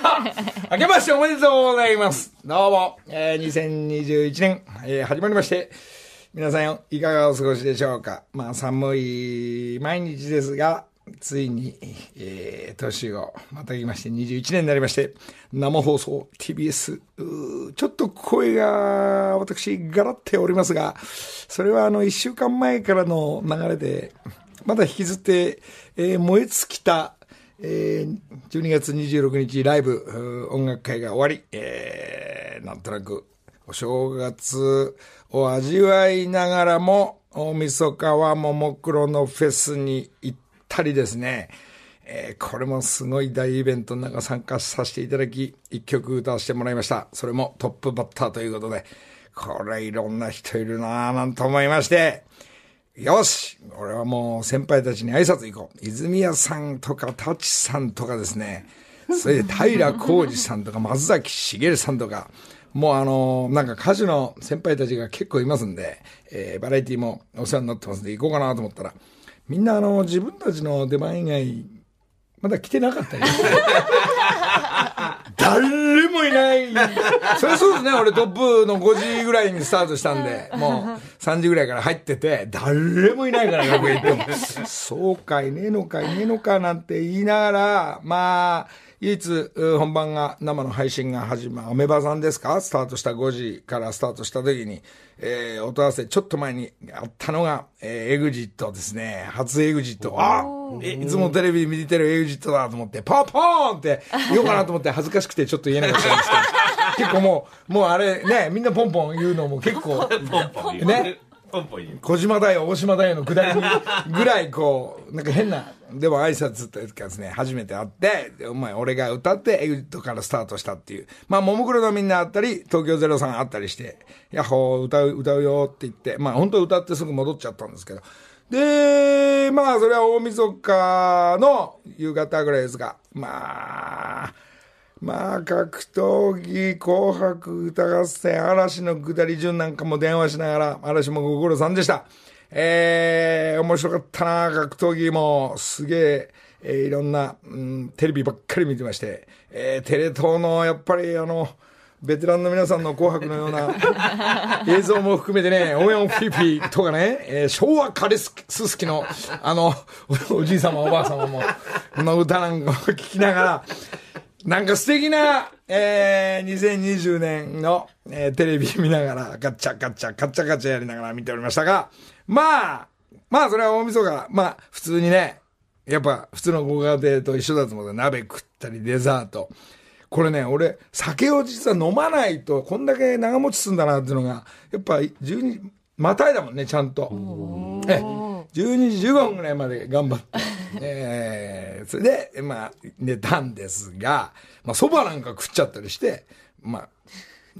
明けましておめでとうございます。どうも、えー、2021年、えー始まりまして、皆さんいかがお過ごしでしょうか。まあ寒い毎日ですが、ついに、えー、年をまたぎまして21年になりまして、生放送 TBS、ちょっと声が私ガラっておりますが、それはあの1週間前からの流れで、まだ引きずって、えー燃え尽きたえー12月26日ライブ音楽会が終わり、えーなんとなくお正月を味わいながらも、大晦日はももクロのフェスに行ったりですね、えーこれもすごい大イベントの中参加させていただき、一曲歌わせてもらいました。それもトップバッターということで、これいろんな人いるなぁなんと思いまして、よし俺はもう先輩たちに挨拶行こう。泉谷さんとか舘さんとかですね、それで平浩二さんとか松崎しげるさんとか、もうあのなんか歌手の先輩たちが結構いますんで、えーバラエティもお世話になってますんで行こうかなと思ったら、みんなあの自分たちの出番以外、まだ来てなかったよ。誰もいない。それそうですね。俺トップの5時ぐらいにスタートしたんで、もう3時ぐらいから入ってて、誰もいないから楽屋行っても。そうかいねえのかいねえのかなんて言いながら、まあ、唯一う本番が生の配信が始まる、アメバさんですか？スタートした5時からスタートした時に、えー、音合わせちょっと前にあったのが、えー、エグジットですね。初エグジット。あえいつもテレビで見てるエグジットだと思って、ポンポーンって言おうかなと思って恥ずかしくてちょっと言えなかったんですけど、結構もう、もうあれね、みんなポンポン言うのも結構、ね。小島だよ、大島だよのくだり ぐらいこう、なんか変な、でも挨拶っていうかですね、初めて会って、お前俺が歌ってエグジットからスタートしたっていう。まあ、ももクロのみんな会ったり、東京03会ったりして、ヤッホー歌う、歌うよって言って、まあ本当歌ってすぐ戻っちゃったんですけど。で、まあそれは大晦日の夕方ぐらいですが、まあ、まあ、格闘技、紅白歌合戦、嵐の下り順なんかも電話しながら、嵐もご苦労さんでした。えー、面白かったな、格闘技も、すげえ、えーいろんな、うん、テレビばっかり見てまして、えー、テレ東の、やっぱりあの、ベテランの皆さんの紅白のような 映像も含めてね、オンオンフィーピーとかね、えー昭和カレススキの、あの、おおじい様おばあ様も、の歌なんかを聞きながら、なんか素敵な、えー、2020年の、えーテレビ見ながら、ガッチャガッチャ、カッチャカチャやりながら見ておりましたが、まあ、まあそれは大晦日、まあ普通にね、やっぱ普通のご家庭と一緒だと思うけど鍋食ったりデザート。これね、俺、酒を実は飲まないと、こんだけ長持ちするんだなっていうのが、やっぱ12、またいだもんね、ちゃんと。え12時15分ぐらいまで頑張って。えーそれで、まあ、寝たんですが、まあ、蕎麦なんか食っちゃったりして、まあ、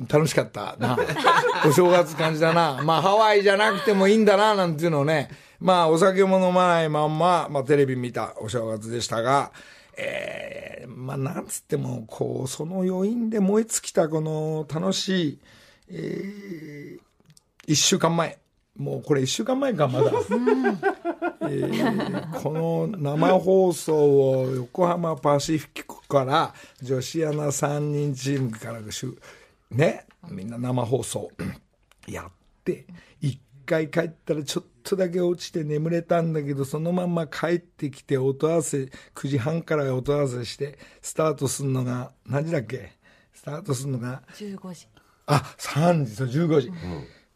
楽しかったな。お正月感じだな。まあ、ハワイじゃなくてもいいんだな、なんていうのをね。まあ、お酒も飲まないまんま、まあ、テレビ見たお正月でしたが、えーまあ、なんつっても、こう、その余韻で燃え尽きた、この楽しい、えー一週間前。もうこれ一週間前か、まだ。えーこの生放送を横浜パシフィコから女子アナ3人チームからしゅねみんな生放送やって一回帰ったらちょっとだけ落ちて眠れたんだけどそのまま帰ってきて音合わせ9時半から音合わせしてスタートするのが何時だっけ？スタートするのが？15時あ、3時、そう、15時。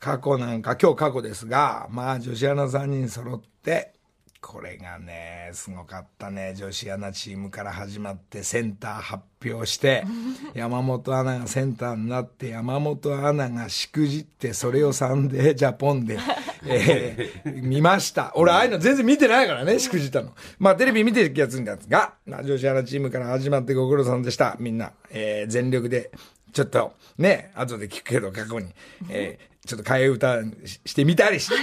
過去なんか、今日過去ですが、まあ、女子アナ3人揃って、これがね、すごかったね。女子アナチームから始まって、センター発表して、山本アナがセンターになって、山本アナがしくじって、それをサンデージャポンで、えー見ました。俺、ああいうの全然見てないからね、しくじったの。まあ、テレビ見てる気がするんですが、まあ、女子アナチームから始まってご苦労さんでした。みんな、えー全力でちょっとね、後で聞くけど過去に、えー、ちょっと替え歌してみたりして、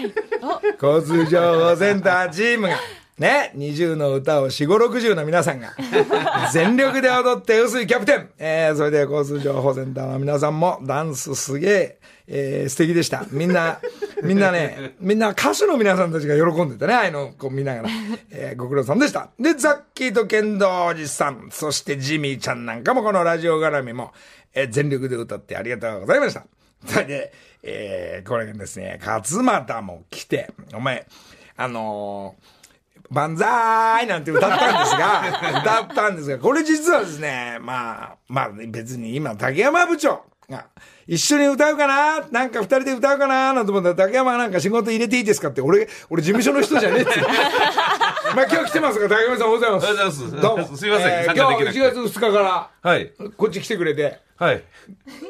交通情報センターチームが、ね、20の歌を4、5、60の皆さんが、全力で踊って、薄いキャプテン。えー、それで交通情報センターの皆さんも、ダンスすげえ、えー、素敵でした。みんな、みんなね、みんな歌手の皆さんたちが喜んでたね、ああいうのこう見ながら。えー、ご苦労さんでした。で、ザッキーと剣道おじさん、そしてジミーちゃんなんかもこのラジオ絡みも、えー、全力で歌ってありがとうございました。それで、えー、これですね、勝俣も来て、お前、あのー万歳なんて歌ったんですが、歌ったんですが、これ実はですね、まあ、まあ別に今竹山部長が一緒に歌うかななんか二人で歌うかななんて思ったら竹山なんか仕事入れていいですかって、俺、俺事務所の人じゃねえって。まあ今日来てますが、竹山さんおはようございます。どうも。すいません、えー、今日1月2日から、はい。こっち来てくれて、はい。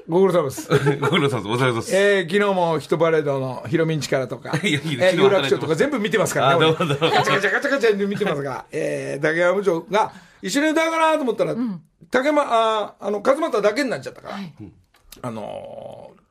ご苦労様です。ご苦労様です。お疲れ様です。えー、昨日もヒットパレードのヒロミンチからとか、いやいやえー、有楽町とか全部見てますからね。ガチャガチャガチャガチャ見てますが、えー、竹山部長が一緒に歌うかなと思ったら、うん、竹山、あ、あの、勝俣だけになっちゃったから、はい、あのー、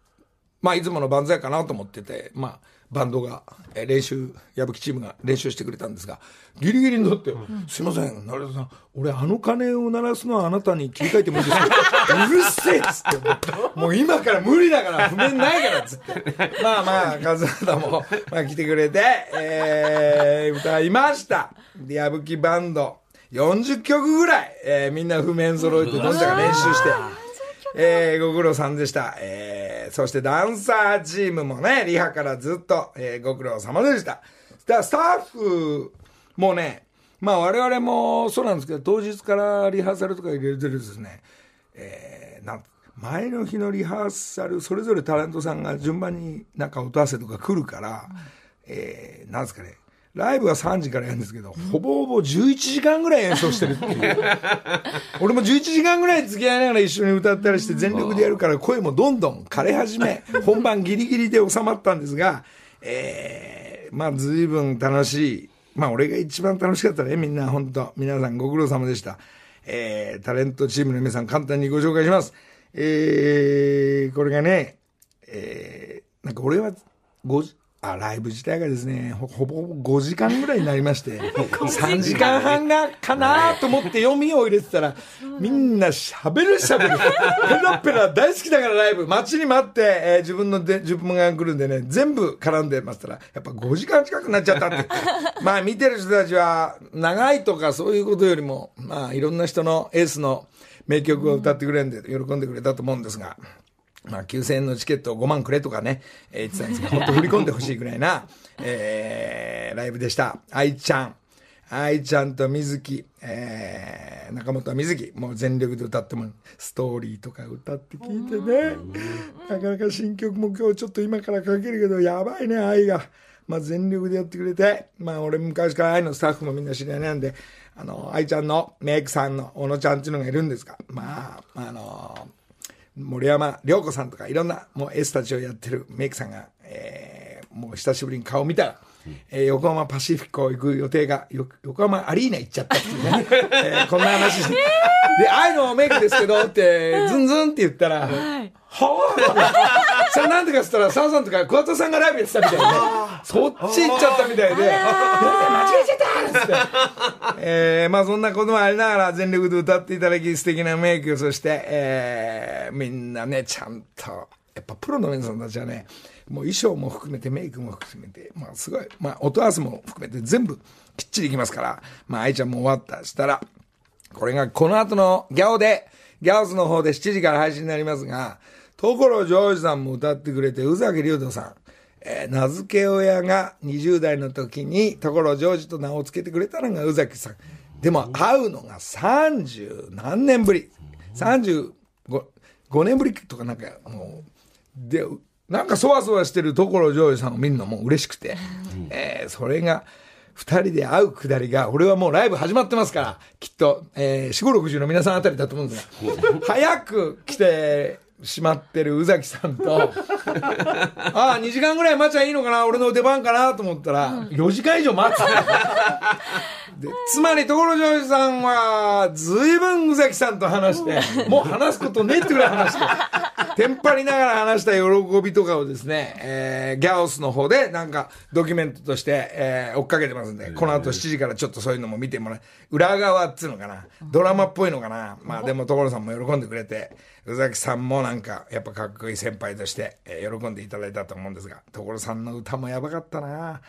まあ、いつもの万歳かなと思ってて、まあ、バンドが、えー、練習、矢吹チームが練習してくれたんですが、ギリギリに乗って、うん、すいません、成田さん、俺あの鐘を鳴らすのはあなたに切り替えてもいいですか？うるせえっつって、もう今から無理だから、譜面ないからっつって。まあまあ、和畑も、まあ来てくれて、えー、歌いました。で、矢吹バンド、40曲ぐらい、えー、みんな譜面揃えて、どんちゃか練習して、えー、ご苦労さんでした。えー、そしてダンサーチームもね、リハからずっと、えー、ご苦労様でした。だスタッフもね、まあ我々もそうなんですけど、当日からリハーサルとか入れてるですね、えー、なん前の日のリハーサル、それぞれタレントさんが順番になんか音合わせとか来るから、うん、えー、なんですかね、ライブは3時からやるんですけど、ほぼほぼ11時間ぐらい演奏してるっていう。俺も11時間ぐらい付き合いながら一緒に歌ったりして全力でやるから声もどんどん枯れ始め、本番ギリギリで収まったんですが、えー、まあ随分楽しい。まあ俺が一番楽しかったね、みんな本当皆さんご苦労様でした。えー、タレントチームの皆さん簡単にご紹介します。えー、これがね、えー、なんか俺は5、あライブ自体がですねほほぼ5時間ぐらいになりまして 3時間。半がかなと思って読みを入れてたらみんなしゃべるしゃべるペラペラ大好きだからライブ。待ちに待って、えー、自分ので自分が来るんでね全部絡んでましたらやっぱ5時間近くなっちゃったって。まあ見てる人たちは長いとかそういうことよりもまあいろんな人のエースの名曲を歌ってくれんで喜んでくれたと思うんですが。まあ、9000円のチケットを5万くれとかね、えー、言ってたんですけど、本当振り込んでほしいぐらいな、えー、ライブでした。愛ちゃん。愛ちゃんと水木、えー、中本水木、もう全力で歌っても、ストーリーとか歌って聞いてね、なかなか新曲も今日ちょっと今からかけるけど、やばいね、愛が。まあ、全力でやってくれて、まあ、俺昔から愛のスタッフもみんな知り合いなんで、あの、愛ちゃんのメイクさんの小野ちゃんっていうのがいるんですが、まあ、あの森山良子さんとかいろんなもう S たちをやってるメイクさんが、えー、もう久しぶりに顔見たら、うん、えー、横浜パシフィコ行く予定が横浜アリーナ行っちゃったっていうね、えー、こんな話。で、で、ああいうのメイクですけどって、ズンズンって言ったら、はい。はぁ。それなんでかっつったら、澤さんとか桑田さんがライブやってたみたいで、そっち行っちゃったみたいで、間違えちゃった？っつって。えー、まあそんなこともありながら全力で歌っていただき素敵なメイク、そして、えー、みんなね、ちゃんと、やっぱプロの皆さんたちはね、もう衣装も含めてメイクも含めて、まあすごい、まあ音合わせも含めて全部きっちりいきますから、まあ愛ちゃんも終わったしたら、これがこの後のギャオで、ギャオスの方で7時から配信になりますが、所ジョージさんも歌ってくれて、宇崎竜斗さん。えー、名付け親が20代の時に所ジョージと名を付けてくれたのが宇崎さん。でも会うのが30何年ぶり。35 5年ぶりとかなんかもう、で、なんかそわそわしてる所ジョージさんを見るのも嬉しくて、えー、それが、二人で会うくだりが、俺はもうライブ始まってますから、きっと、えー、四五六十の皆さんあたりだと思うんですが、早く来て、閉まってる宇崎さんと、ああ、2時間ぐらい待ちゃいいのかな？俺の出番かな？と思ったら、4時間以上待つ。でつまり、所ジョージさんは、ずいぶん宇崎さんと話して、もう話すことねえってぐらい話して、テンパりながら話した喜びとかをですね、えー、ギャオスの方でなんかドキュメントとして、えー、追っかけてますんで、この後7時からちょっとそういうのも見てもらう。裏側っつうのかな、ドラマっぽいのかな？まあでも所さんも喜んでくれて、宇崎さんもなんか、やっぱかっこいい先輩として、えー、喜んでいただいたと思うんですが、所さんの歌もやばかったな。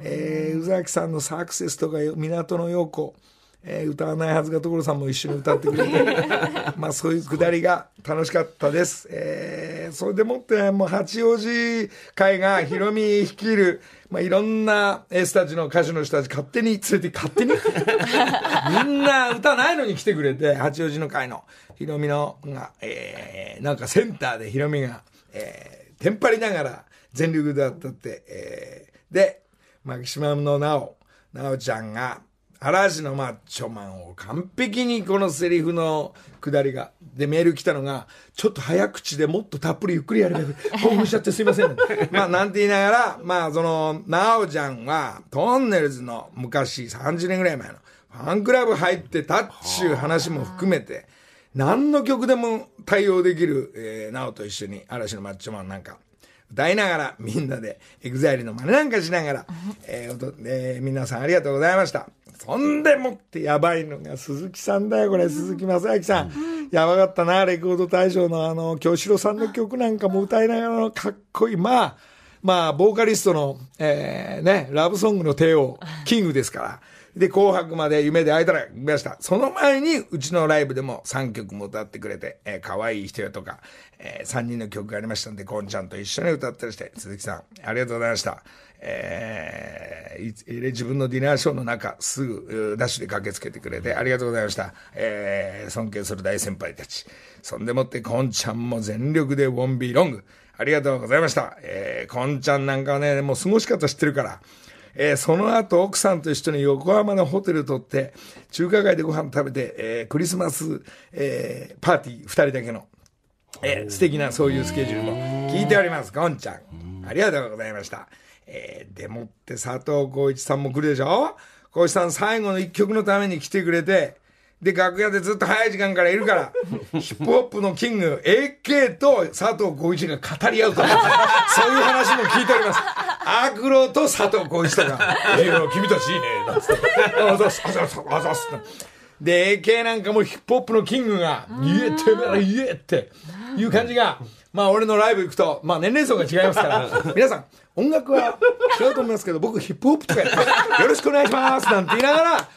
えー、宇崎さんのサクセスとか、港の陽子、えー、歌わないはずが所さんも一緒に歌ってくれて、まあそういうくだりが楽しかったです。えー、それでもって、もう八王子会がヒロミ率いる、まあいろんなエースたちの歌手の人たち勝手に連れて、勝手に。みんな歌ないのに来てくれて、八王子の会のヒロミのが、えー、なんかセンターでヒロミが、えー、テンパりながら全力で歌って、えー、で、マキシマムのなお、なおちゃんが、嵐のマッチョマンを完璧にこのセリフのくだりが。で、メール来たのが、ちょっと早口でもっとたっぷりゆっくりやれば 興奮しちゃってすいません、まあ、なんて言いながら、まあ、その、なおちゃんは、トンネルズの昔、30年ぐらい前の、ファンクラブ入ってたっちゅう話も含めて、何の曲でも対応できる、えー、なおと一緒に、嵐のマッチョマンなんか、歌いながら、みんなで、エグザイルの真似なんかしながら、えーえー、皆さんありがとうございました。そんでもってやばいのが鈴木さんだよ、これ。鈴木雅之さん。やばかったな、レコード大賞のあの、清志郎さんの曲なんかも歌いながらのかっこいい。まあ、まあ、ボーカリストの、えー、ね、ラブソングの帝王、キングですから。で、紅白まで夢で会えたら見ました。その前に、うちのライブでも3曲も歌ってくれて、えー、可愛い人よとか、えー、3人の曲がありましたんで、こんちゃんと一緒に歌ったりして、鈴木さん、ありがとうございました。えー、自分のディナーショーの中、すぐ、ダッシュで駆けつけてくれて、ありがとうございました。えー、尊敬する大先輩たち。そんでもって、こんちゃんも全力でウォンビーロング。ありがとうございました。えー、こんちゃんなんかはね、もう過ごし方知ってるから、えー、その後奥さんと一緒に横浜のホテル取って、中華街でご飯食べて、えー、クリスマス、えー、パーティー二人だけの、えー、素敵なそういうスケジュールも聞いております。ゴンちゃん。ありがとうございました。えー、でもって佐藤浩一さんも来るでしょ？浩一さん最後の一曲のために来てくれて、で、楽屋でずっと早い時間からいるから、ヒップホップのキング、AK と佐藤浩市が語り合うと。そういう話も聞いております。アクロと佐藤浩市とか、いや、君たちいいね、なんつって。あざす、あざす、あざす。で、AK なんかもヒップホップのキングが、言えてめら言えっていう感じが、まあ俺のライブ行くと、まあ年齢層が違いますから、皆さん、音楽は違うと思いますけど、僕ヒップホップとかやって、よろしくお願いしますなんて言いながら、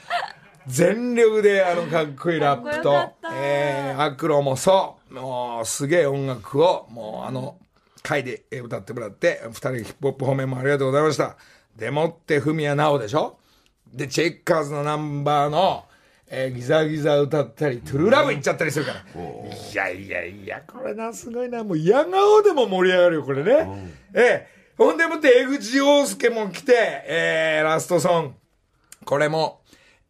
全力であのかっこいいラップと、えー、アクロもそう、もうすげえ音楽を、もうあの回で歌ってもらって、二人ヒップホップ方面もありがとうございました。でもって文谷直でしょ？で、チェッカーズのナンバーの、えー、ギザギザ歌ったり、トゥルーラブ行っちゃったりするから。いやいやいや、これな、すごいな。もう、矢顔でも盛り上がるよ、これね。えー、ほんでもって、江口洋介も来て、えー、ラストソング。これも、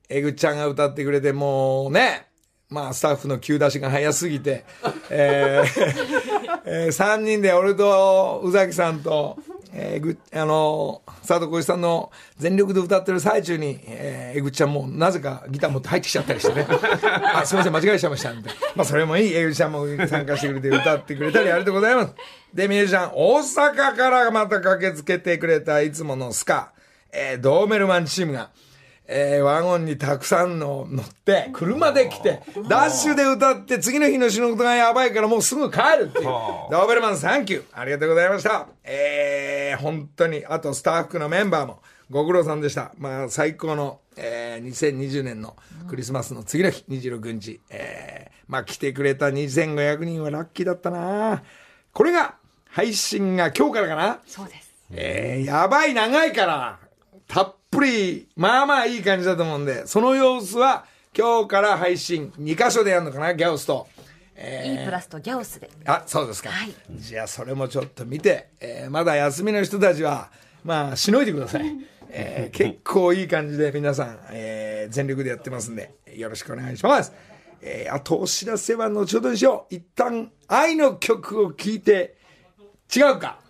えぐちゃんが歌ってくれて、もうね、まあ、スタッフの急出しが早すぎて、えー えー、3人で俺と宇崎さんと、えー、ぐ、あの佐藤浩市さんの全力で歌ってる最中に、えー、えぐちゃんもなぜかギター持って入ってきちゃったりしてね。あ、すみません、間違えちゃいました。みたいな。まあ、それもいい。えぐちゃんも参加してくれて歌ってくれたりありがとうございます。で、ミュージシャン、大阪からまた駆けつけてくれたいつものスカ、えー、ドーメルマンチームが、えー、ワゴンにたくさんの乗って、車で来て、ダッシュで歌って、次の日の仕事がやばいからもうすぐ帰るっていう。ドーベルマンサンキュー。ありがとうございました。えー、本当に、あとスタッフのメンバーも、ご苦労さんでした。まあ、最高の、えー、2020年のクリスマスの次の日、26日、えー、まあ、来てくれた2500人はラッキーだったなこれが、配信が今日からかなそうです。えー、やばい長いから、たっぷり、まあまあいい感じだと思うんで、その様子は今日から配信2箇所でやるのかな、ギャオスと。えー、E プラスとギャオスで。あ、そうですか。はい、じゃあそれもちょっと見て、えー、まだ休みの人たちは、まあ、しのいでください。えー、結構いい感じで皆さん、えー、全力でやってますんで、よろしくお願いします。えーあとお知らせは後ほどにしよう。一旦、愛の曲を聴いて、違うか。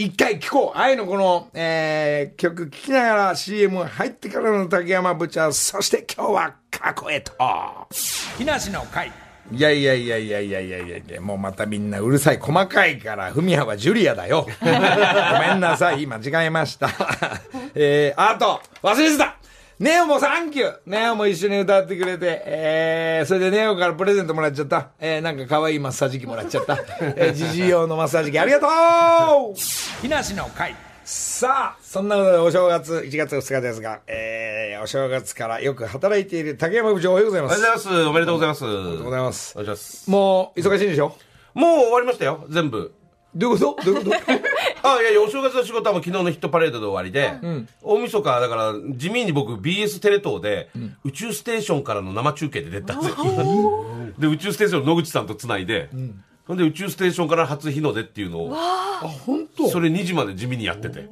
一回聞こう愛のこの、えー、曲聴きながら CM 入ってからの竹山部長、そして今日は過去へと。木梨の会。いやいやいやいやいやいやいやもうまたみんなうるさい、細かいから、ふみははジュリアだよ。ごめんなさい、間違えました。えー、あと、忘れてたネオもサンキューネオも一緒に歌ってくれて、えー、それでネオからプレゼントもらっちゃった。えー、なんか可愛いマッサージ機もらっちゃった。えー、ジジイ用のマッサージ機ありがとう木梨の会。さあ、そんなことでお正月、1月2日ですが、えー、お正月からよく働いている竹山部長おはようございます。おはようございます。おめでとうございます。おめでとうございます。お願いします。もう、忙しいんでしょ？もう終わりましたよ、全部。どういうこと？どういうこと？あ、いやいや、お正月の仕事はもう昨日のヒットパレードで終わりで、大晦日、だから、地味に僕 BS テレ東で、宇宙ステーションからの生中継で出たんですよ。で、宇宙ステーションの野口さんと繋いで、ほんで宇宙ステーションから初日の出っていうのを、あ、本当？それ2時まで地味にやってて。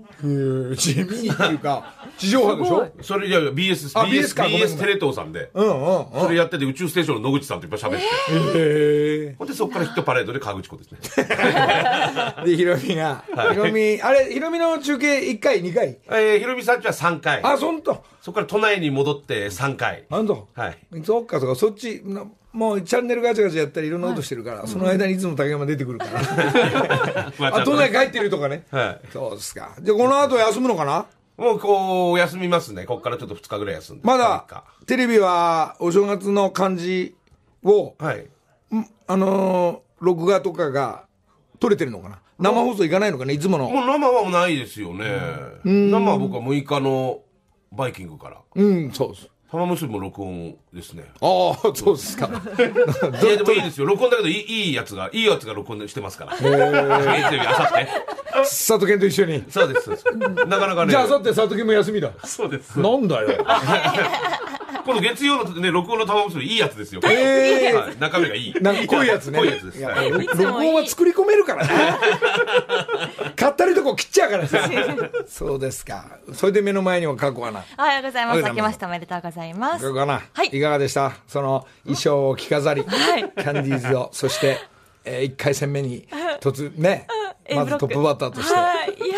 地味にっていうか、地上波でしょ？それ、いやいや、BS、あ BS、BS テレ東さんで、うんうんうん。それやってて宇宙ステーションの野口さんといっぱい喋って。へほんで、そこからヒットパレードで河口湖ですね。ー で、ヒロミが、ヒロミ、あれ、ヒロミの中継1回、2回？えー、ひろみさんちは3回。あ、そんと？そこから都内に戻って3回。あんと。はい。そっかそっか、そっち、なもうチャンネルガチャガチャやったりいろんなことしてるから、その間にいつも竹山出てくるから。まあ、都内帰ってるとかね。はそうですか。で、この後休むのかな？もうこう、休みますね。ここからちょっと2日ぐらい休んで。まだか、テレビはお正月の感じを、はい。んあのー録画とかが撮れてるのかな？生放送行かないのかな？いつもの。もう生はないですよね。生は僕は6日のバイキングから。うん、そうです。玉結びも録音ですね。ああ、そうですか。いや、でもいいですよ。録音だけどいいいいやつが、いいやつが録音してますから。月曜日、あさって。佐藤健と一緒に。そうです、そうです。なかなかね。じゃあ、あさって佐藤健も休みだ。そうです。なんだよ。今度月曜のね、録音の玉結びいいやつですよ。ええはい。中身がいい。な濃いやつね。濃いやつです。録音は作り込めるからね。買ったりとこ切っちゃうからさ。そうですか。それで目の前には過去はな。おはようございます。おはようございます明けましておめでとうございます。過去はな。はいいかがでした？その衣装を着飾り、はいキャンディーズを、そして、えー、1回戦目に、突、ね、まずトップバッターとして。はい。いや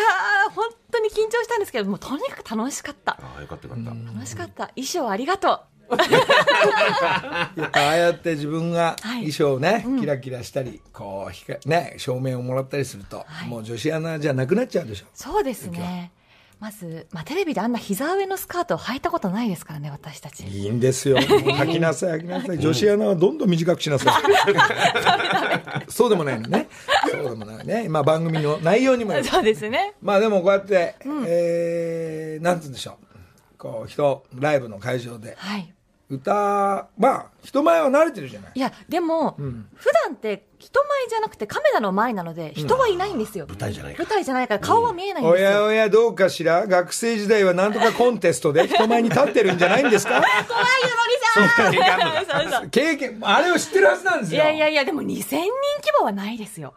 ー、本当に緊張したんですけど、もうとにかく楽しかった。ああ、よかったよかった。楽しかった。衣装ありがとう。やっぱああやって自分がはい衣装をね、キラキラしたり、こう、ひかね、照明をもらったりすると、もう女子アナじゃなくなっちゃうでしょ。そうですね。まず、まあ、テレビであんな膝上のスカートを履いたことないですからね、私たち。いいんですよ。履きなさい、履きなさい。女子アナはどんどん短くしなさい。そうでもないのね。そうでもないね。まあ番組の内容にもそうですね。まあでもこうやって、えー、なんつうんでしょう。こう、人、ライブの会場で、はい。歌、まあ、人前は慣れてるじゃない。いや、でも、普段って人前じゃなくてカメラの前なので、人はいないんですよ。舞台じゃないか舞台じゃないから顔は見えないんですよ。おやおやどうかしら学生時代はなんとかコンテストで人前に立ってるんじゃないんですか？怖いよ、のりさん経験、あれを知ってるはずなんですいよ。やいやいや、でも2000人規模はないですよ。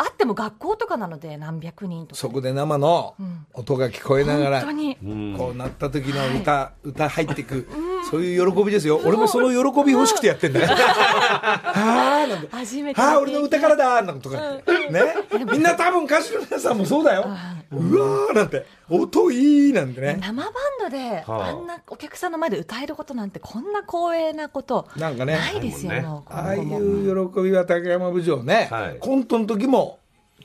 あっても学校とかなので何百人とか。そこで生の音が聞こえながら、本当に。こうなった時の歌、歌入ってく、そういう喜びですよ。俺もその喜び欲しくてやってんだよ。はあなんて。初めて。はあ、俺の歌からだなんとかって。ね？みんな多分歌手の皆さんもそうだよ。うわーなんて。音いいなんてね。生バンドで、はああんなお客さんの前で歌えることなんて、こんな光栄なこと、なんかねないですよ、ないもんもうああいう喜びは竹山部長ね、はいコントの時も、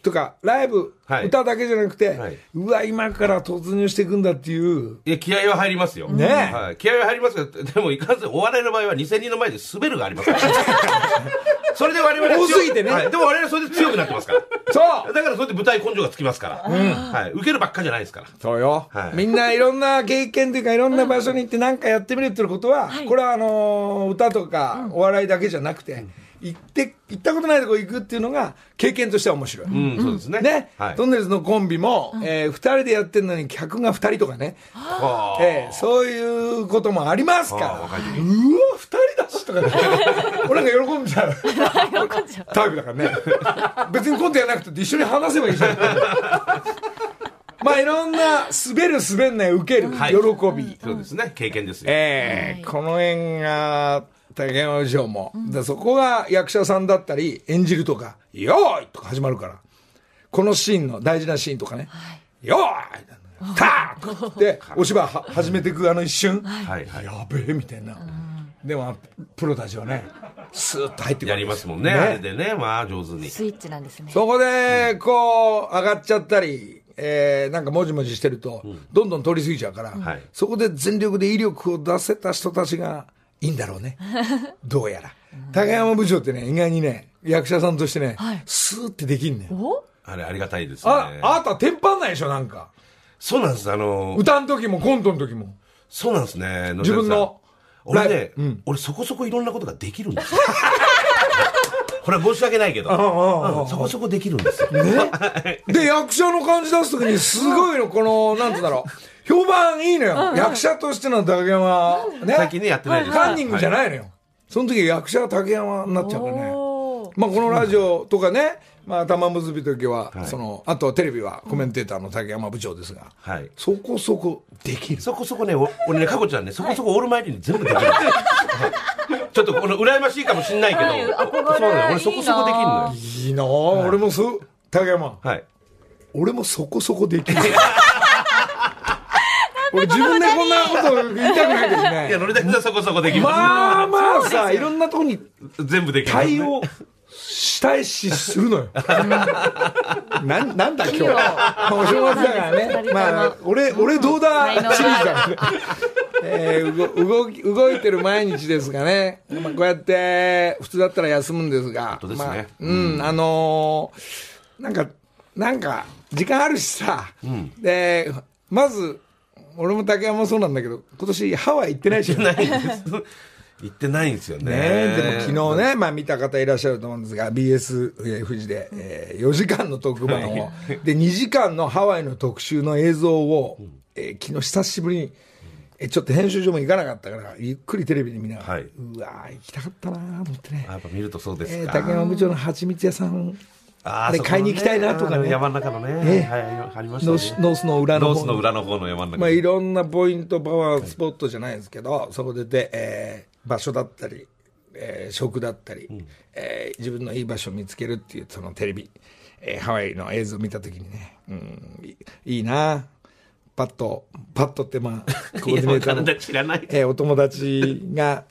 とか、ライブ、はい歌だけじゃなくて、はいうわ、今から突入していくんだっていう、いや、気合は入りますよ。ねえはい。気合は入りますが、でもいかんせんお笑いの場合は2000人の前で滑るがありますから。それで我々は強多すぎてねはい。でも我々はそれで強くなってますから。そうだからそれで舞台根性がつきますから。はい。受けるばっかじゃないですから。そうよ、はいみんないろんな経験というかいろんな場所に行って何かやってみるっていうことは、これはあのー歌とかお笑いだけじゃなくて、行って行ったことないとこ行くっていうのが経験としては面白い、うん、そうですね。ね、はい。トンネルズのコンビも、えー二人でやってるのに客が二人とかね、はあえーそういうこともありますから、うわ、二人だしとかね、俺なんか喜んじゃう喜んじゃうタイプだからね。別にコントやらなくて一緒に話せばいいじゃん。まあいろんな滑る滑んない受ける、はい喜び。そうですね。経験ですよ。えーこの辺が竹山部長も。でそこが役者さんだったり、演じるとか、よーいとか始まるから。このシーンの大事なシーンとかね。よーいターッって、お芝居は始めていくあの一瞬。はいはい。やべえみたいな。でも、プロたちはね、スーッと入ってくる。やりますもんね。あれでね、まあ上手に。スイッチなんですね。そこで、こう、上がっちゃったり、えー、なんかもじもじしてると、どんどん通り過ぎちゃうから、はいそこで全力で威力を出せた人たちがいいんだろうね。どうやら。高山部長ってね、意外にね、役者さんとしてね、はいスーってできんねん。お？あれありがたいですね。あ、あなたテンパんないでしょ、なんか。そうなんです。あの、歌の時もコントの時も。そうなんですね。自分の俺ね俺そこそこいろんなことができるんですよ。これは申し訳ないけど、うんそこそこできるんですよ。で、役者の感じ出す時に、すごいの、この、なんつうんだろう。評判いいのよ。役者としての竹山、ね。最近ね、やってないです。カンニングじゃい。ないのよ。その時役者は竹山になっちゃうからね。まあこのラジオとかね、まあ玉結び時は、その、あとテレビはコメンテーターの竹山部長ですが、はい。そこそこできる。そこそこね、お俺ね、かこちゃんね、そこそこオールマイティに全部できる ちょっとこの羨ましいかもしんないけど、そうだよ俺そこそこできるのよ。いいなあ俺もそう、竹山、はい。俺もそこそこできる。俺自分でこんなこと言いたくないけどいや、ね。乗りだけはそこそこできます。まあまあさ、いろんなとこに全部できます、ね。対応したいしするのよ。なんなんだ今日。まあお正月だからね。まあ、俺、俺どうだ？シリーズだからね。えー、動動き動いてる毎日ですがね、まあ、こうやって普通だったら休むんですが、当ですねまあ、うん、あのーなんか、なんか、時間あるしさ、で、まず、俺も竹山もそうなんだけど、今年ハワイ行ってないしね。ないんです。行ってないんですよね。ねでも昨日ね、まあ見た方いらっしゃると思うんですが、BS えー富士で、えー4時間の特番を、で、2時間のハワイの特集の映像を、えー昨日久しぶりに、えーちょっと編集所も行かなかったから、ゆっくりテレビで見ながら、はいうわー行きたかったなーと思ってねあ。やっぱ見るとそうですか。えー竹山部長の蜂蜜屋さん、ああれ買いに行きたいなとかね。山の中のね。えはい、ありましたね。ノースの裏の方。ノースの裏の方の山の中。まあ、いろんなポイント、パワースポットじゃないですけど、そこでで、えー場所だったり、えー食だったり、えー自分のいい場所を見つけるっていう、そのテレビ、えーハワイの映像を見たときにね、うん、いいな。パッと、パッとって、まあ、コーディネーターお友達が、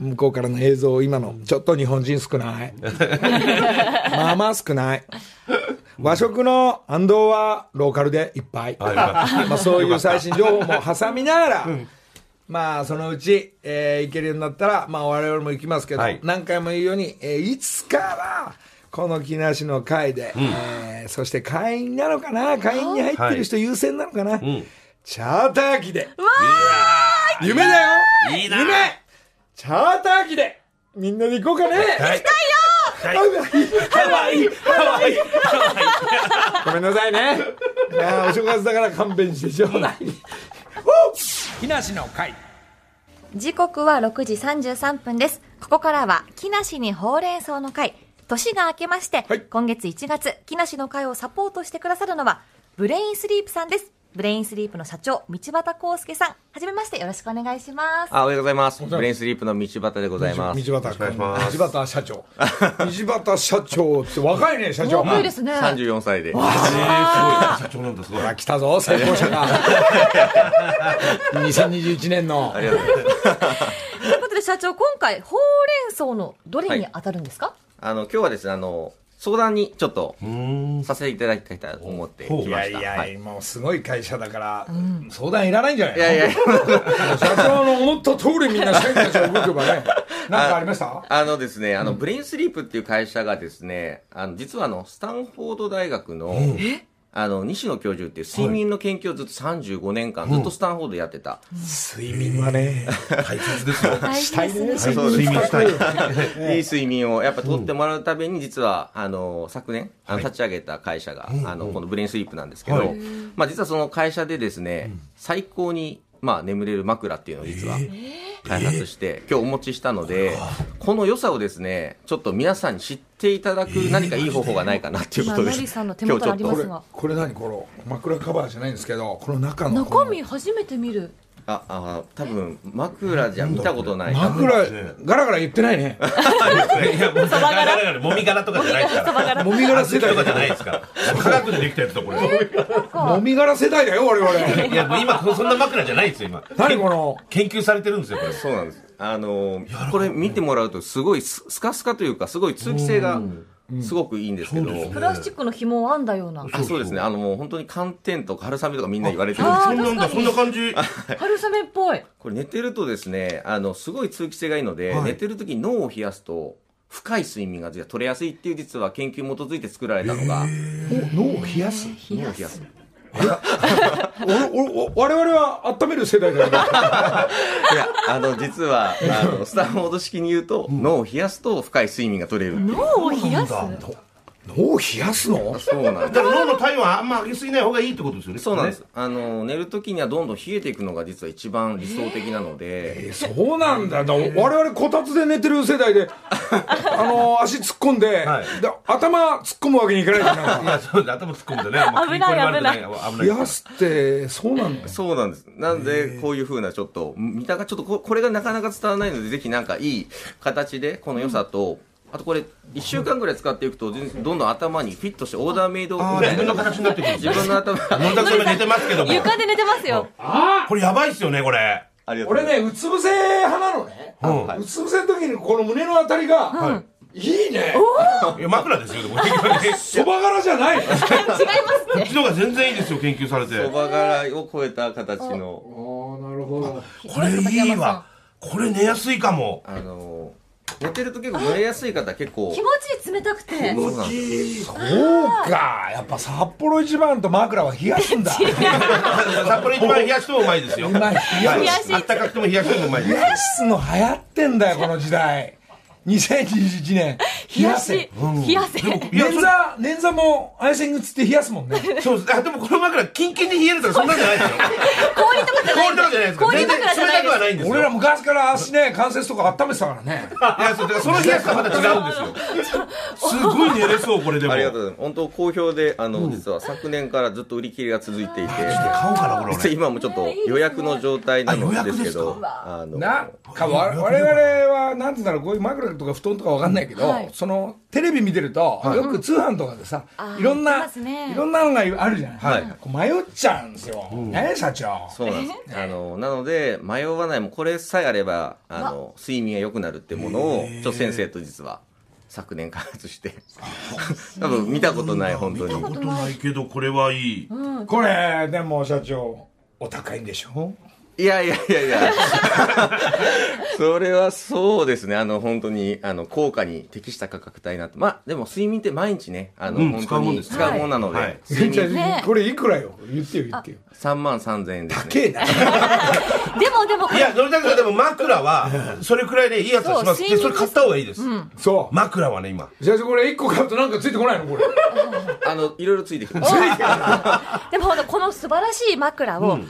向こうからの映像を今の、ちょっと日本人少ない。まあまあ少ない。和食の安藤はローカルでいっぱい。まあそういう最新情報も挟みながら、まあそのうち、えー行けるようになったら、まあ我々も行きますけど、はい。何回も言うように、えーいつかは、この木梨の会で、えーそして会員なのかな？会員に入ってる人優先なのかな、ん。チャーター機で。夢だよ。いいな夢チャーター機でみんなで行こうかねはい。はい。ハワイ、ハワイ、ハワイ。ごめんなさいね。いやーお正月だから勘弁してちょうだい。木梨の会。時刻は6時33分です。ここからは、木梨にほうれん草の会。年が明けまして、はい今月1月、木梨の会をサポートしてくださるのは、ブレインスリープさんです。ブレインスリープの社長、道端康介さん。はじめまして、よろしくお願いします。あ、おはようございます。ブレインスリープの道端でございます。道端願いします道端社長。道端社長って若いね、社長。多いですね。34歳で。えー、すごい。社長なんだ、すごい。あ来たぞ、成功者が。2021年のあ。りがとうございます。ということで、社長、今回、ほうれん草のどれに当たるんですか、あの、今日はですね、あの、相談にちょっと。させていただきたいと思ってきいました。やいや、はい。もうすごい会社だから、相談いらないんじゃないいやいや、社長の思った通りみんな社員たちが動けばね。なんかありました？あのですね、あの、ブレインスリープっていう会社がですね、あの、実はあの、スタンフォード大学の、あの、西野教授っていう睡眠の研究をずっと35年間、ずっとスタンフォードでやってた。睡眠はね、大切ですよ。大したいね。睡眠したい。いい睡眠をやっぱ取ってもらうために、実は、あの、昨年、あの立ち上げた会社が、あの、このブレインスリープなんですけど、はいまあ実はその会社でですね、最高に、まあ眠れる枕っていうのを実は開発して、今日お持ちしたので、この良さをですね、ちょっと皆さんに知っていただく何かいい方法がないかなっていうことで、今ノリさんの手元にありこれますが、これ何この枕カバーじゃないんですけど、この中の中身初めて見る。ああ多分枕じゃ見たことない枕、ガラガラ言ってないね。いや、もう、ガラガラもみ殻とかじゃないですから。もみ殻世代とかじゃないですから。科学でできたやつだ、これ。もみ殻世代だよ、我々。いや、もう今、そんな枕じゃないですよ、今。何この、研究されてるんですよ、これ。そうなんですあのこれ見てもらうとすごいススカスカというかすごい通気性がすごくいいんですけど、プラスチックの紐を編んだような。あそうですね。あのもう本当に寒天とか春雨とかみんな言われてるんあですけどそんなんだ、そんな感じ？春雨っぽい。これ寝てるとですねあのすごい通気性がいいので、寝てる時に脳を冷やすと深い睡眠が取れやすいっていう実は研究に基づいて作られたのが。脳を冷やす。脳を冷やすおお我々は温める世代だよな。いやあの実はあのスタンフォード式に言うと、脳を冷やすと深い睡眠が取れる脳を冷やす脳を冷やすの？そうなんですだから脳の体温はあんま上げすぎない方がいいってことですよね。そうなんです。あの、寝るときにはどんどん冷えていくのが実は一番理想的なので、えそうなんだ。だ我々こたつで寝てる世代で、あの、足突っ込んで、はいで頭突っ込むわけにいかないじゃないいや、そうだ、頭突っ込むんでね。あんま危ない食い込まれて危危ない冷やすって、そうなんだ。そうなんです。なので、こういう風なちょっと、見たがちょっとこ、これがなかなか伝わらないので、ぜひなんかいい形で、この良さと、あとこれ、1週間ぐらい使っていくと、全然どんどん頭にフィットしてオーダーメイド自分の形になってくるんです自分の頭、野田君が寝てますけども。床で寝てますよこれやばいっすよね、これ。ありがとうご俺ざいます。ね、うつ伏せ派なのね。うんうつ伏せの時にこの胸のあたりが、いいね。いや、枕ですよ、でも結局ね。そば柄じゃない。違いますこっちの方が全然いいですよ、研究されて。そば柄を超えた形の、ああ、なるほど。これいいわ。これ寝やすいかも。あの、寝てると結構蒸れやすい方結構気持ちいい冷たくてそうなんですそうか。やっぱ札幌一番と枕は冷やすんだ。札幌一番冷やしてもうまいですよ。うまい冷やしあったかくても冷やしてもうまい冷。やすの流行ってんだよ、この時代。2021年。冷やし冷やせ捻挫、捻挫もアイシングつって冷やすもんね。そうです。あ、でもこの枕、キンキンに冷えるとかそんなんじゃないですよ。氷とかじゃない氷とかじゃないです。氷枕じゃない冷たくはないんですよ。俺ら昔から足ね、関節とか温めてたからね。いや、そうだからその冷やしとはまた違うんですよ。すごい寝れそう、これでも。ありがとうございます。本当好評で、あの、実は昨年からずっと売り切れが続いていて、買おうかな、これ実は俺。今もちょっと予約の状態なのあ予約ですけどです、あの、な、かわ我々は、なんて言うんだろう、こういう枕とか布団とかわかんないけど、はい。その、テレビ見てると、よく通販とかでさ、ーいろんな、ね。いろんなのがあるじゃない。はい。こう迷っちゃうんですよ。ね、社長。そうなんです。あの、なので、迷わない、もうこれさえあれば、あの、睡眠が良くなるっていうものを、ちょっと先生と実は、昨年開発して、多分見たことない、本当に。見たことないけど、これはいい。これ、でも社長、お高いんでしょ？いやいやいやいや、それはそうですね、あの、本当に、あの、効果に適した価格帯になって、まあ、でも睡眠って毎日ね、あの、うん本当に使うものなので、はいねこれいくらよ？言ってよ言ってよ。3万3000円ですね。高えな。でもでもいや、のりたくさんでも枕は、それくらいでいいやつはします。で、それ買った方がいいです。そう。枕はね、今。社長これ一個買うとなんかついてこないの？これ。あの、いろいろついてきます。でもこの素晴らしい枕を、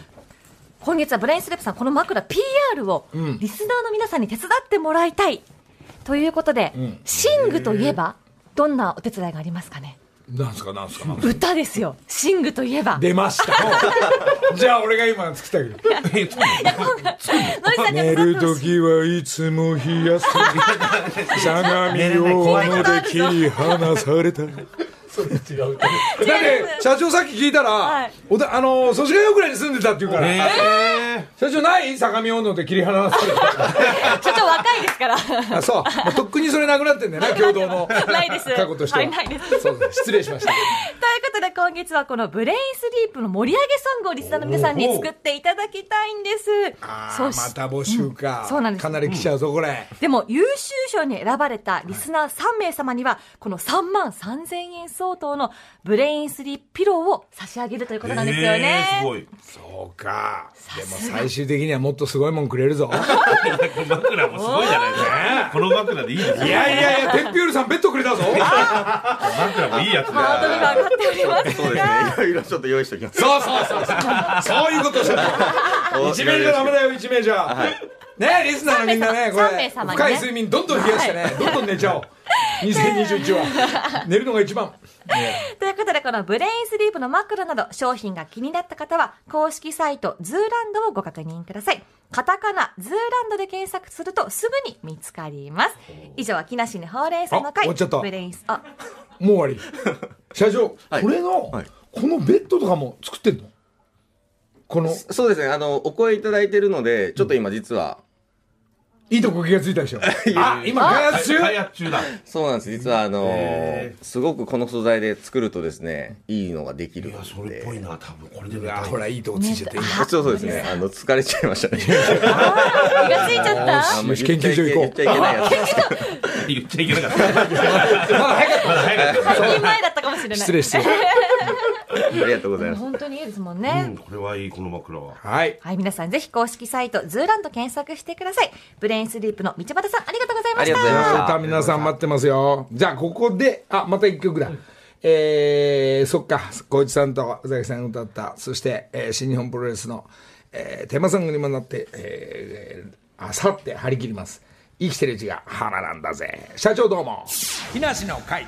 今月はブレインスレップさんこの枕 PR をリスナーの皆さんに手伝ってもらいたい。ということで、寝具といえばどんなお手伝いがありますかね？なんすかなんすか。歌ですよ。寝具といえば。出ました。じゃあ俺が今作ってあげる。のりさんには寝る時はいつも冷やす。相模大野で切り離されただって社長さっき聞いたら、はい。おだあの祖師ヶ谷ぐらいに住んでたって言うから、え。社長ない？相模大野で切り離され 社長若いですから。たあそう、まあとっくにそれなくなってんだよね 共同のはないです。過去としては、はいないです。そうです。失礼しました。ということで今月はこのブレインスリープの盛り上げソングをリスナーの皆さんに作っていただきたいんです。あそしーまた募集か、そうなんです。かなり来ちゃうぞこれ、でも優秀賞に選ばれたリスナー3名様にはこの3万3000円相当のブレインスリープピローを差し上げるということなんですよね、えーすごい。そうかでも最終的にはもっとすごいもんくれるぞ枕もすごいじゃないですか。この枕でいいですよ。いやいやいやテンピュールさんベッドくれたぞ枕もいいやつハードルが上がっておりますそうですね。いろいろちょっと用意しておきます。そうそうそうそうそういうこと社長一名じゃダメだよ一名じゃ、ねリスナーのみんなねこれ深い睡眠どんどん増やしてね、どんどん寝ちゃおう 2021は。寝るのが一番。ということで、このブレインスリープの枕など商品が気になった方は、公式サイトズーランドをご確認ください。カタカナ、ズーランドで検索するとすぐに見つかります。以上、木梨にほうれん草のあ会。終わっちゃったブレインス、あ、もう終わり。社長、はいこれの、はいこのベッドとかも作ってんの？この、そうですね、あの、お声いただいてるので、ちょっと今実は、いいとこ気がついたでしょ。あ、今開発中？開発中だ。そうなんです。実はあのへすごくこの素材で作るとですね、いいのができるいや、ので。それっぽいな、多分。これでうわほら、いいとこついちゃって、今。そうそうですね。あの、疲れちゃいましたね。気がついちゃったあ研究所行こう言っちゃいけないやつ。言っちゃいけなかった。まだ早かっ早かった。最近前だったかもしれない。た。失礼失礼。ありがとうございます。本当にいいですもんうね。ん、これはいい、この枕は。はい。はい、皆さんぜひ公式サイト、ズーランド検索してください。ブレインスリープの道端さん、ありがとうございました。ありがとうございましたまた皆さん待ってますよ。じゃあ、ここで、あ、また一曲だ。えー、そっか、小市さんと宇崎さんが歌った、そして、えー新日本プロレスの、えーテーマソングにもなって、えー、あさって張り切ります。生きてるうちが花なんだぜ。社長どうも。木梨の会。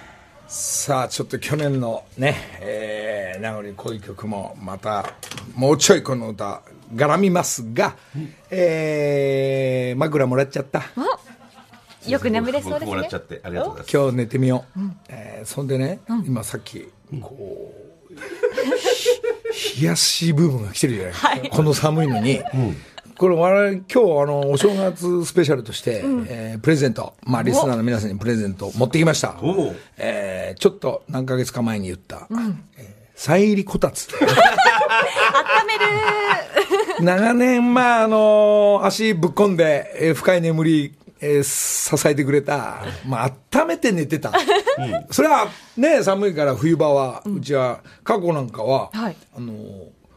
さあ、ちょっと去年のね、えー、名残こういう曲もまた、もうちょいこの歌、絡みますが、えー、枕もらっちゃった。よく眠れそうですね。僕もらっちゃ。って、ありがとうございます。今日寝てみよう、えーそんでね、今さっきこう、冷やしブームが来てるじゃない、この寒いのに、これ我々今日あのお正月スペシャルとして、えープレゼントまあリスナーの皆さんにプレゼント持ってきました。えーちょっと何ヶ月か前に言った、えーサイン入りこたつ。温める。長年、まあ、あの足ぶっ込んで、えー深い眠り、えー支えてくれた、まあ、温めて寝てた。それはね、寒いから冬場は、うちは、過去なんかは、はい。あの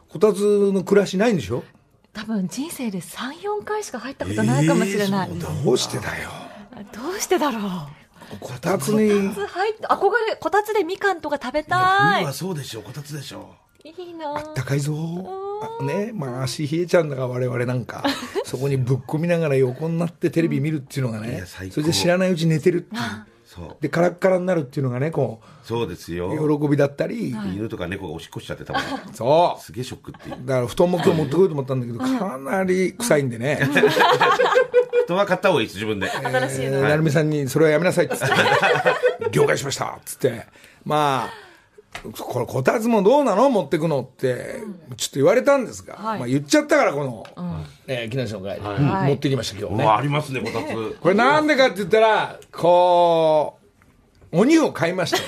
こたつの暮らしないんでしょ？多分人生で3、4回しか入ったことないかもしれない。どうしてだよ。どうしてだろう。こたつに、こたつ入って、憧れ、こたつでみかんとか食べたい冬は。そうでしょう、こたつでしょいいなぁ高いぞ。あね、まあ足冷えちゃうんだから我々なんか、そこにぶっ込みながら横になってテレビ見るっていうのがねそれで知らないうちに寝てるっていう。う。そう。で、カラッカラになるっていうのがね、こそうですよ。う、喜びだったり、犬とか猫がおしっこしちゃってたもん。そう。すげえショックっていう。だから布団も今日持ってこようと思ったんだけど、かなり臭いんでね。人は買った方がいいです、自分で。新しいの。えー成美さんにそれはやめなさいっつって、了解しましたっつって、まあ、これこたつもどうなの？持ってくのって、ちょっと言われたんですが、はい。まあ言っちゃったからこの、えー木梨の会で、はい。持ってきました今日ね。ありますね、こたつ。これなんでかって言ったら、こう、お乳を買いました。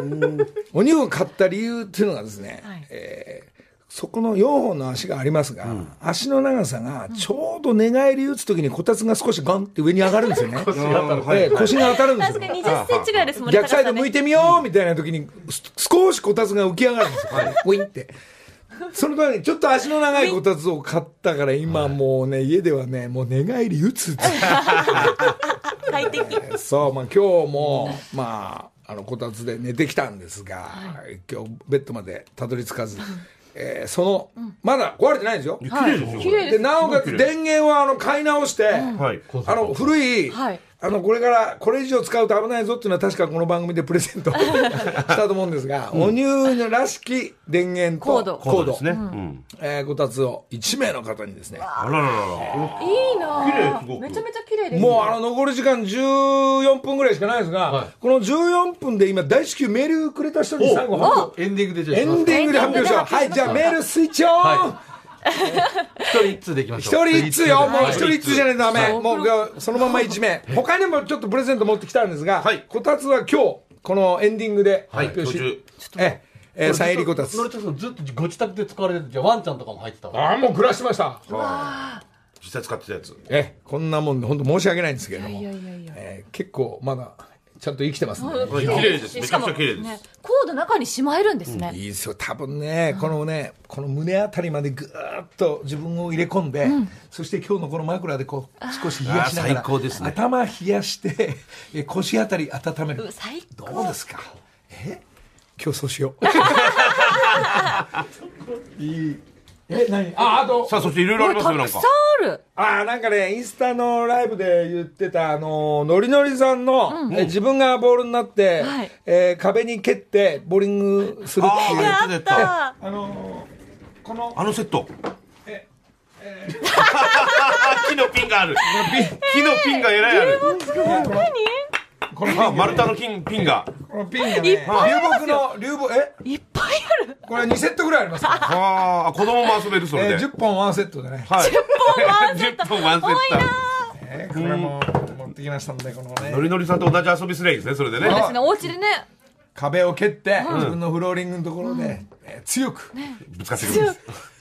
お乳を買った理由っていうのがですね、はい。えーそこの4本の足がありますが、足の長さがちょうど寝返り打つときにこたつが少しゴンって上に上がるんですよね。腰はい腰が当たるんですよ。確かに20センチぐらいですもんね。逆サイド向いて。てみようみたいな時に、す少しこたつが浮き上がるんですよ。ウィンって。そのためにちょっと足の長いこたつを買ったから今もうね、家ではね、もう寝返り打つ 快適。そう、まあ今日も、まあ、あの、こたつで寝てきたんですが、今日ベッドまでたどり着かず、えーその、まだ壊れてないんですよ。綺麗ですよ。で、綺麗です。なおかつ電源はあの、買い直して、はい。あの、古い、はいあの、これから、これ以上使うと危ないぞっていうのは確かこの番組でプレゼント したと思うんですが、お乳らしき電源とコードコードコードですね。うん。えーこたつを1名の方にですね、あらららら。いいなぁ綺麗すごくめちゃめちゃ綺麗です。もうあの残り時間14分ぐらいしかないですが、この14分で今大至急メールくれた人に最後発表エンディングでじゃあエンディングで発表しよう。エンディングで発表しますはい、じゃあメールスイッチオン、は一人一通でいきましょう。一人一通よ。もう一人一通じゃないとダメ。はいもうそのまま一名。他にもちょっとプレゼント持ってきたんですが、はいこたつは今日、このエンディングではい、発表し、途中。え、えー、サイリこたつ。のりちゃんずっとご自宅で使われてて、じゃあワンちゃんとかも入ってたああ、もう暮らしてました。実際使ってたやつ。え、こんなもんで本当申し訳ないんですけれども、結構まだちゃんと生きてますね。はい綺麗です。めちゃくちゃ綺麗です。ね、コード中にしまえるんですね。いいですよ、多分ね、このね、この胸あたりまでぐーっと自分を入れ込んで、そして今日のこの枕でこう、少し冷やしながら、最高ですね頭冷やして、え腰あたり温めるう。最ど高。うですか？え？今日そうしよう。いい。え、何？あ、あと、さあ、そしていろいろありますよ、なんかたくさん。ある。あーなんかね、インスタのライブで言ってた、あのー、ノリノリさんの、え自分がボールになって、はいえー壁に蹴って、ボーリングするっていう。ああった。あのー、この、あのセット。え 木のピンがある。木のピンがえらいある。このあ、丸太の金ピンが。このピンがね、流木の、流木、え？いっぱいある。これ2セットぐらいありますから。ああ、子供も遊べる、それえーで。10本ワンセットでね。はい。10本ワンセッえーこれも持ってきましたんで、このト。ノね、リノリさんと同じ遊びすりゃいいですね、それでね。ですね、お家でね。壁を蹴って、自分のフローリングのところで、えー強く、ぶつかってくるんです。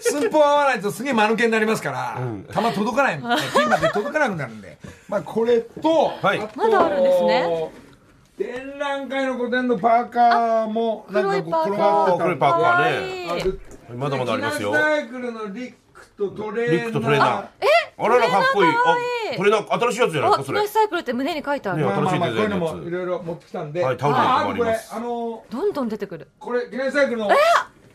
寸法合わないとすげえ間抜けになりますから、球届かない、ピンまで届かなくなるんで、まあこれと、はいあとまだあるんですね。展覧会の古典のパーカーも、なんかこう転がってた黒いパーカーね。まだまだありますよサイクルのリックとトレーナー。リックとトレーナー。あらら、かっこいい。あ、トレーナー、新しいやつじゃないですあ、か、それ木梨。サイクルって胸に書いてあるね。新しいデザインのやつもいろいろ持ってきたんで、はいタオルもああこれありますあのどんどん出てくる。これ木梨サイクルの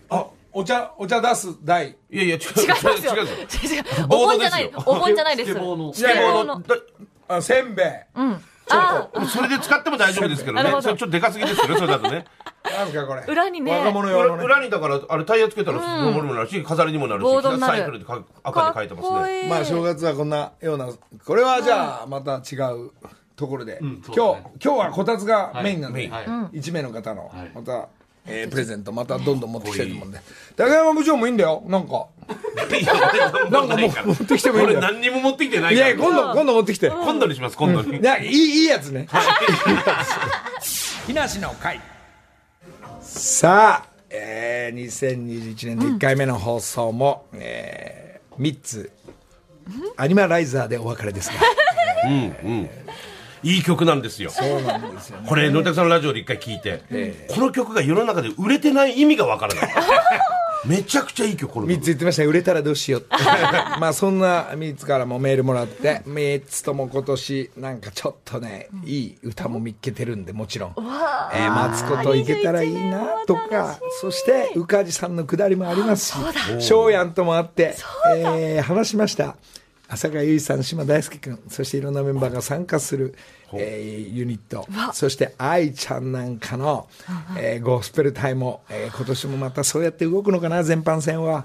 あお茶お茶出す台いやいや、違う。違いますよ。違う違う。違うお盆じゃないですよ。お盆じゃないです。スケボーのスケボーの。せんべいうん。あそれで使っても大丈夫ですけどねちょっとでかすぎですよね、それだとね。なんすかこれ裏にね若者用のね裏裏にだから、あれタイヤつけたら登るもなるし、飾りにもなるし、ボードになるサイクルで。赤で書いてますね。まあ正月はこんなようなこれはじゃあまた違うところで、今日今日はこたつがメインなんで、はいはい1名の方のはいまた、えープレゼントまたどんどん持ってきたいと思うんで高山部長もいいんだよ。なんか。なんかもう持ってきてもいいんだ俺よ何にも持ってきてないいから。や今度今度持ってきて、今度にします、今度に。いやいいいいやつね。木梨の会。さあ、えー、2021年の1回目の放送も、えー、3つ。アニマライザーでお別れですがいい曲なんですよ。そうなんですよね。これ、野田さんのラジオで一回聞いて、この曲が世の中で売れてない意味がわからない。めちゃくちゃいい曲、この3曲つ言ってました。売れたらどうしよう。っ てまあそんな3つからもメールもらって3つとも今年なんかちょっとねいい歌も見っけてるんでもちろん、えー、マツコといけたらいいなとかそして宇梶さんのくだりもありますし翔やんともあって、えー話しました浅香唯さん島大輔君そしていろんなメンバーが参加する、えーユニット。そして愛ちゃんなんかの、えーゴスペル隊も、えー今年もまたそうやって動くのかな全般戦は、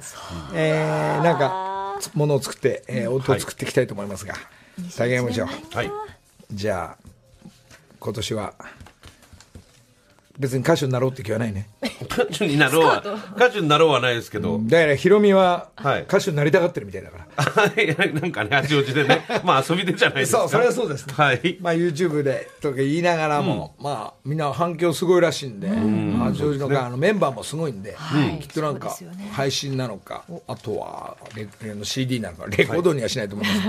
えーなんかつものを作って、えー音を作っていきたいと思いますが、竹山部長はい。じゃあ今年は別に歌手になろうって気はないね。歌手になろうは、歌手になろうはないですけど、だからヒロミははい。歌手になりたがってるみたいだから、なんかね、八王子でね、まあ遊びでじゃないですか。そうそれはそうですね。はい。まあ、YouTube でとか言いながらも、まあ、みんな反響すごいらしいんで、まあ、ジョージのがあのメンバーもすごいんで、はい。きっとなんか配信なのか、あとはレレの CD なのか、レコードにはしないと思います、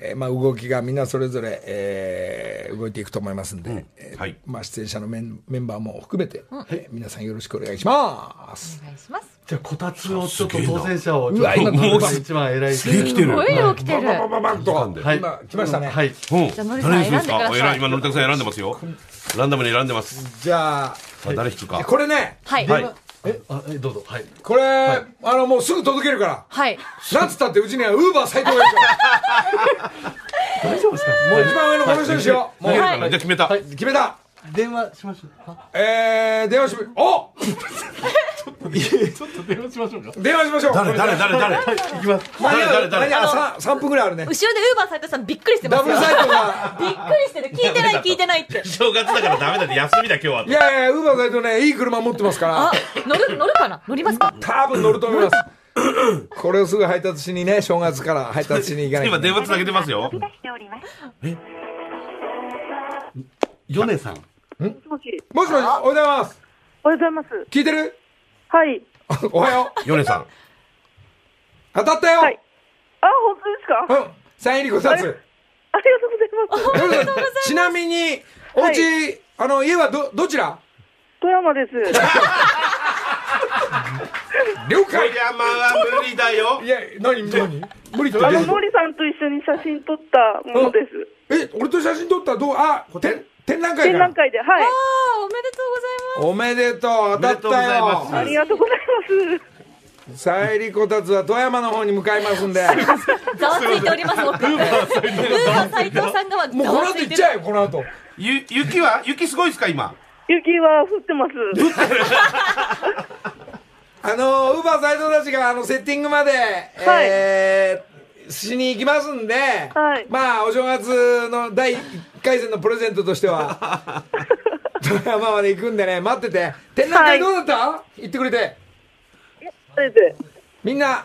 えーまあ、動きがみんなそれぞれ、えー動いていくと思いますんで、えーはい。まあ、出演者のメンメンバーも含めて、えー皆さんよろしくお願いします。お願いします。じゃあこたつをちょっと当選者をうわ今もう一番偉いすげえ来てるすごい量来てる。ババババッと、はい今来ましたね。はいうん。じゃあのりさん誰にするんですか？選んでくださいお今、のりたくさん選んでますよ。ランダムに選んでます。じゃあ、さあ、誰引くか？これね、はい。はい。え？あえどうぞはいこれ、あのもうすぐ届けるから。はい。なんつったってうちにはウーバー斎藤がいるから。大丈夫ですか？もう一番上のこの人にしよう。もうじゃあ決めた。決めた。電話しましょうか？えー、電話しま、お！ちょっと電話しましょうか？電話しましょう。誰、誰、誰、誰？はい行きます間に合う誰？誰？誰？間に合うさ3分ぐらいあるね。後ろでウーバー斉藤さんびっくりしてますよ。ダブルサイトが。びっくりしてる。聞いてない聞いてないって。正月だからダメだって休みだ今日は。いやいや、ウーバーサイトね、いい車持ってますかあ、乗る、乗るかな乗りますから、多分乗ると思います。これをすぐ配達しにね、正月から配達しに行かないと今電話つなげてますよ。米さんもしもし、おはようございます。おはようございます。聞いてる？はい。おはよう。ヨネさん。当たったよ。はいあ、本当ですか？うん。サイン入りご冊。ありがとうございます。ちなみに、お家、はあの、家はど、どちら？富山です。了解山は無理だよ。いや、何、何？無理ってあの、何のりさんと一緒に写真撮ったものです。え、俺と写真撮ったらどう？あ、展展覧会か展覧会で、はい。あー、おめでとうございます。おめでとう、当たったおめでとうございよます。ありがとうございます。さえりこたつは富山の方に向かいますんで。ざわついております、僕。ウーバー斉藤さんがはもうこの後行っちゃえよ、この後。ゆ、雪は雪すごいですか、今？雪は降ってます。あの、ウーバー斎藤たちが、あの、セッティングまで、えー、しに行きますんで、はいまあ、お正月の第1回戦のプレゼントとしては、富山まで行くんでね、待ってて。展覧会どうだった、行ってくれて。みんな、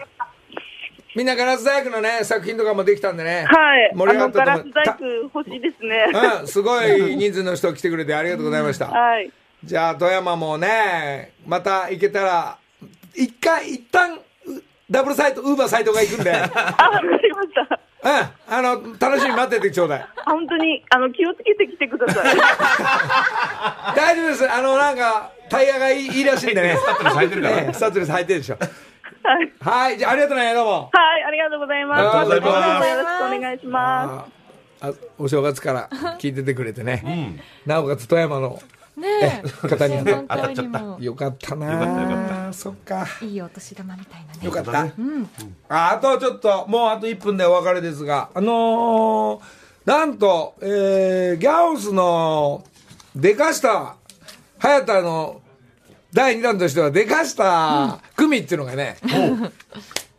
みんなガラス細工のね、作品とかもできたんでね。はい。盛り上があの、ガラス。細工欲しいですね。うん、すごい人数の人来てくれてありがとうございました。はい。じゃあ、富山もね、また行けたら、一回、一旦、うダブルサイト、ウーバーサイトが行くんで、うん、あ、わかりました。あの、楽しみに待っててちょうだい。あ本当に、あの、気をつけてきてください。大丈夫です。あの、なんか、タイヤがいいいいらしいんでね。スタッドレス履いてるからねスタッドレス履いてるでしょ。はい。はい、じゃあ、ありがとうね、どうも。はい、ありがとうございます。ありがとうございますよろしくお願いしまああお正月から聞いててくれてね。なおかつ富山のねえ。方に当たっ本当にもよかったな。よかったよかそっか。ういいお年玉みたいなね。よかった。ああとちょっと、もうあと1分でお別れですが、あのーなんと、えー、ギャオスの、でかした、早田の第2弾としては、でかした組っていうのがね、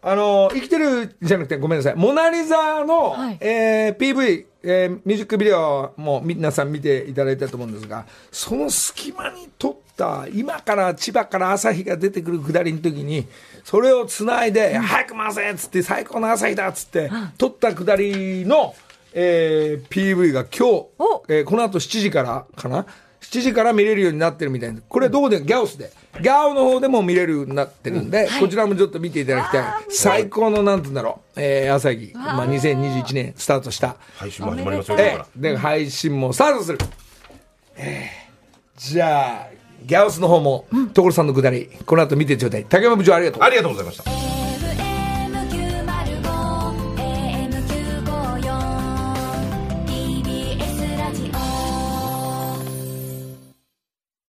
あのー生きてるじゃなくてごめんなさい、モナリザの、はい。えー PV、えーミュージックビデオも皆さん見ていただいたと思うんですが、その隙間に撮った、今から千葉から朝日が出てくる下りの時に、それをつないで、早く回せっつって、最高の朝日だっつって、撮った下りの、えー PV が今日お、えーこの後7時からかな？7時から見れるようになってるみたいな。これどこでギャオスで。ギャオの方でも見れるようになってるんで、こちらもちょっと見ていただきたい。最高のなんて言うんだろう。えー、朝日。まあ、2021年スタートした。配信も始まりますよ、今えから。えで、配信もスタートする。えーじゃあ、ギャオスの方も、所さんのくだり、この後見てちょうだい。竹山部長ありがとう。ありがとうございました。